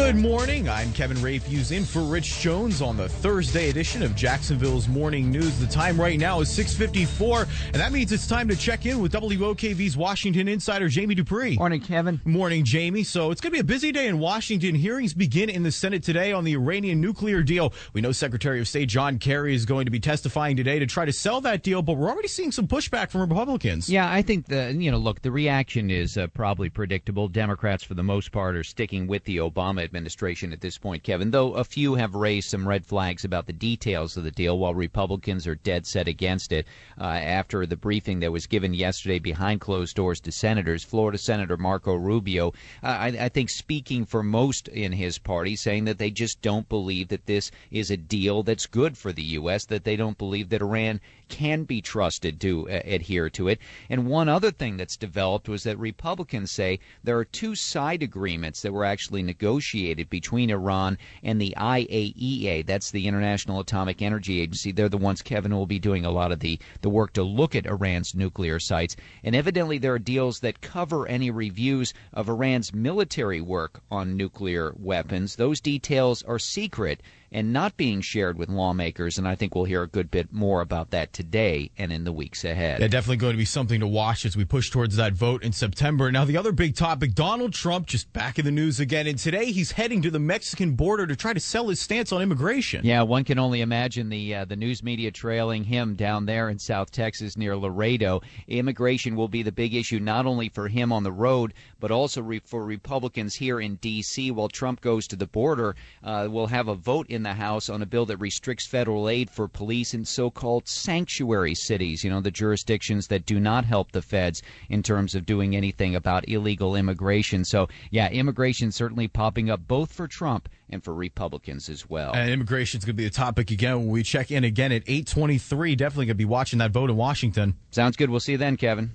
Good morning. I'm Kevin Rafuse in for Rich Jones on the Thursday edition of Jacksonville's Morning News. The time right now is 6:54, and that means it's time to check in with WOKV's Washington insider Jamie Dupree. Morning, Kevin. Morning, Jamie. So it's going to be a busy day in Washington. Hearings begin in the Senate today on the Iranian nuclear deal. We know Secretary of State John Kerry is going to be testifying today to try to sell that deal, but we're already seeing some pushback from Republicans. Yeah, I think the you know look the reaction is uh, probably predictable. Democrats, for the most part, are sticking with the Obama administration at this point, Kevin, though a few have raised some red flags about the details of the deal, while Republicans are dead set against it. Uh, after the briefing that was given yesterday behind closed doors to senators, Florida Senator Marco Rubio, uh, I, I think speaking for most in his party, saying that they just don't believe that this is a deal that's good for the U.S., that they don't believe that Iran can be trusted to uh, adhere to it. And one other thing that's developed was that Republicans say there are two side agreements that were actually negotiated between Iran and the IAEA. That's the International Atomic Energy Agency. They're the ones Kevin will be doing a lot of the, the work to look at Iran's nuclear sites. And evidently, there are deals that cover any reviews of Iran's military work on nuclear weapons. Those details are secret and not being shared with lawmakers. And I think we'll hear a good bit more about that today and in the weeks ahead. Yeah, definitely going to be something to watch as we push towards that vote in September. Now, the other big topic Donald Trump just back in the news again. And today he's heading to the Mexican border to try to sell his stance on immigration. Yeah, one can only imagine the uh, the news media trailing him down there in South Texas near Laredo. Immigration will be the big issue not only for him on the road, but also re- for Republicans here in D.C. While Trump goes to the border, uh, we'll have a vote in the House on a bill that restricts federal aid for police in so-called sanctuary cities. You know, the jurisdictions that do not help the feds in terms of doing anything about illegal immigration. So, yeah, immigration certainly popping up both for Trump and for Republicans as well. And immigration is going to be a topic again when we check in again at 823. Definitely going to be watching that vote in Washington. Sounds good. We'll see you then, Kevin.